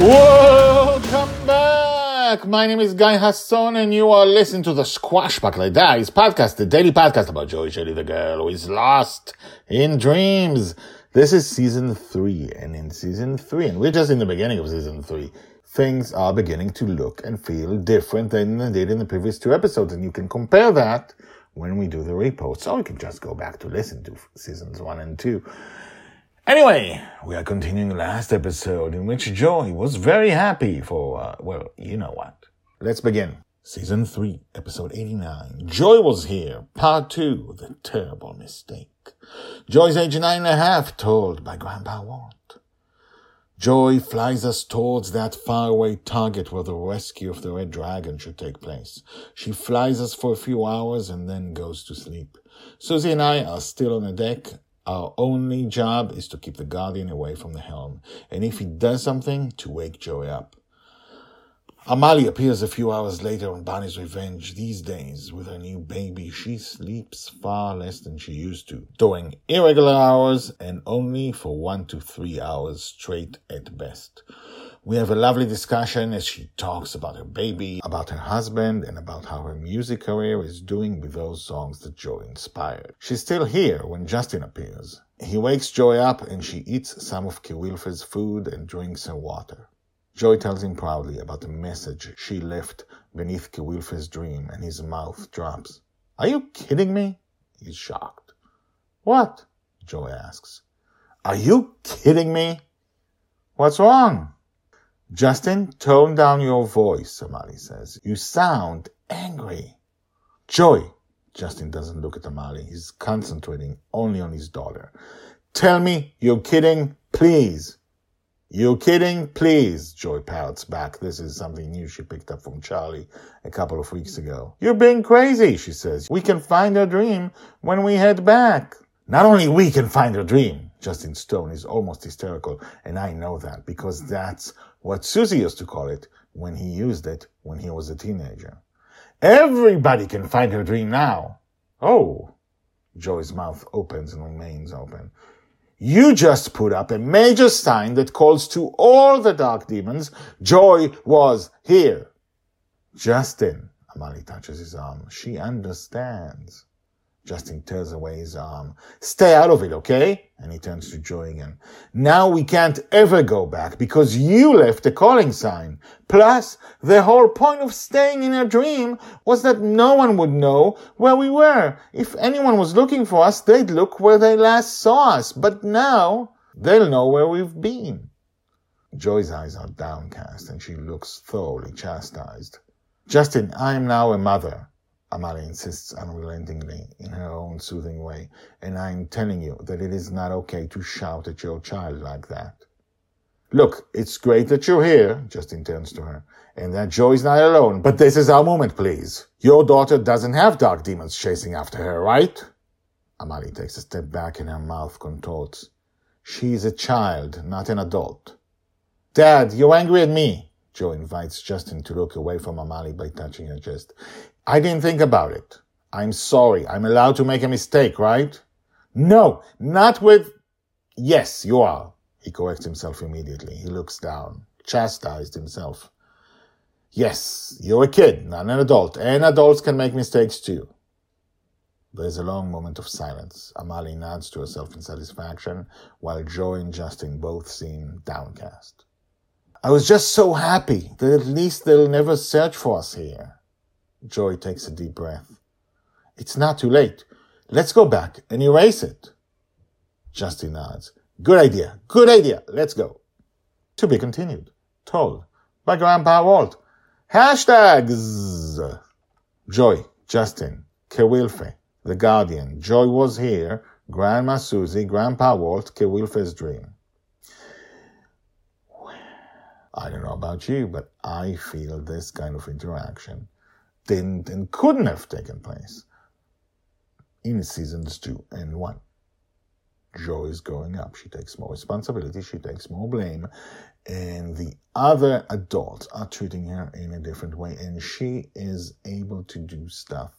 Welcome back. My name is Guy Hasson, and you are listening to the Squashbuckler Diaries podcast, the daily podcast about Joy Shelley, the girl who is lost in dreams. This is season three, and in season three, and we're just in the beginning of season three, things are beginning to look and feel different than they did in the previous two episodes, and you can compare that when we do the reposts, So you can just go back to listen to seasons one and two. Anyway, we are continuing the last episode in which Joy was very happy for, uh, well, you know what. Let's begin. Season 3, episode 89. Joy was here, part 2, the terrible mistake. Joy's age nine and a half, told by Grandpa Walt. Joy flies us towards that faraway target where the rescue of the Red Dragon should take place. She flies us for a few hours and then goes to sleep. Susie and I are still on the deck, our only job is to keep the Guardian away from the helm, and if he does something, to wake Joy up. Amali appears a few hours later on Bonny's Revenge. These days, with her new baby, she sleeps far less than she used to, during irregular hours and only for one to three hours straight at best. We have a lovely discussion as she talks about her baby, about her husband, and about how her music career is doing with those songs that Joy inspired. She's still here when Justin appears. He wakes Joy up and she eats some of Kewilfer's food and drinks her water. Joy tells him proudly about the message she left beneath Kewilfer's dream and his mouth drops. Are you kidding me? He's shocked. What? Joy asks. Are you kidding me? What's wrong? Justin, tone down your voice, Amali says. You sound angry. Joy. Justin doesn't look at Amali. He's concentrating only on his daughter. Tell me you're kidding, please. You're kidding, please, Joy pouts back. This is something new she picked up from Charlie a couple of weeks ago. You're being crazy, she says. We can find our dream when we head back. Not only we can find our dream, Justin Stone is almost hysterical, and I know that because that's what Susie used to call it when he used it when he was a teenager. Everybody can find her dream now. Oh, Joy's mouth opens and remains open. You just put up a major sign that calls to all the dark demons. Joy was here. Justin, Amali touches his arm. She understands. Justin tears away his arm. Um, stay out of it, okay? And he turns to Joy again. Now we can't ever go back because you left the calling sign. Plus, the whole point of staying in a dream was that no one would know where we were. If anyone was looking for us, they'd look where they last saw us. But now, they'll know where we've been. Joy's eyes are downcast and she looks thoroughly chastised. Justin, I am now a mother. Amali insists unrelentingly in her own soothing way, and I'm telling you that it is not okay to shout at your child like that. Look, it's great that you're here, Justin turns to her, and that Joy's not alone, but this is our moment, please. Your daughter doesn't have dark demons chasing after her, right? Amali takes a step back and her mouth contorts. She's a child, not an adult. Dad, you're angry at me. Joy invites Justin to look away from Amali by touching her chest. I didn't think about it. I'm sorry. I'm allowed to make a mistake, right? No, not with. Yes, you are. He corrects himself immediately. He looks down, chastised himself. Yes, you're a kid, not an adult, and adults can make mistakes too. There's a long moment of silence. Amali nods to herself in satisfaction, while Joy and Justin both seem downcast. I was just so happy that at least they'll never search for us here. Joy takes a deep breath. It's not too late. Let's go back and erase it. Justin nods. Good idea. Good idea. Let's go. To be continued. Told by Grandpa Walt. Hashtags. Joy, Justin, Kewilfe, the guardian. Joy was here, Grandma Susie, Grandpa Walt, Kewilfe's dream. I don't know about you, but I feel this kind of interaction didn't and couldn't have taken place in seasons two and one. Joy is going up. She takes more responsibility. She takes more blame. And the other adults are treating her in a different way. And she is able to do stuff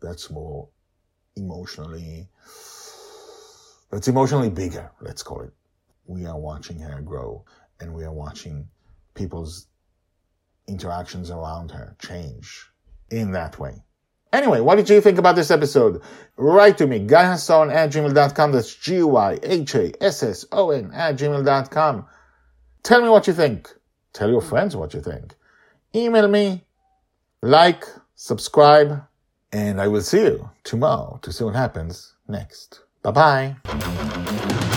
that's more emotionally, that's emotionally bigger, let's call it. We are watching her grow and we are watching people's interactions around her change in that way. Anyway, what did you think about this episode? Write to me, guyhasson at gmail.com. That's G-Y-H-A-S-S-O-N at gmail.com. Tell me what you think. Tell your friends what you think. Email me, like, subscribe, and I will see you tomorrow to see what happens next. Bye bye.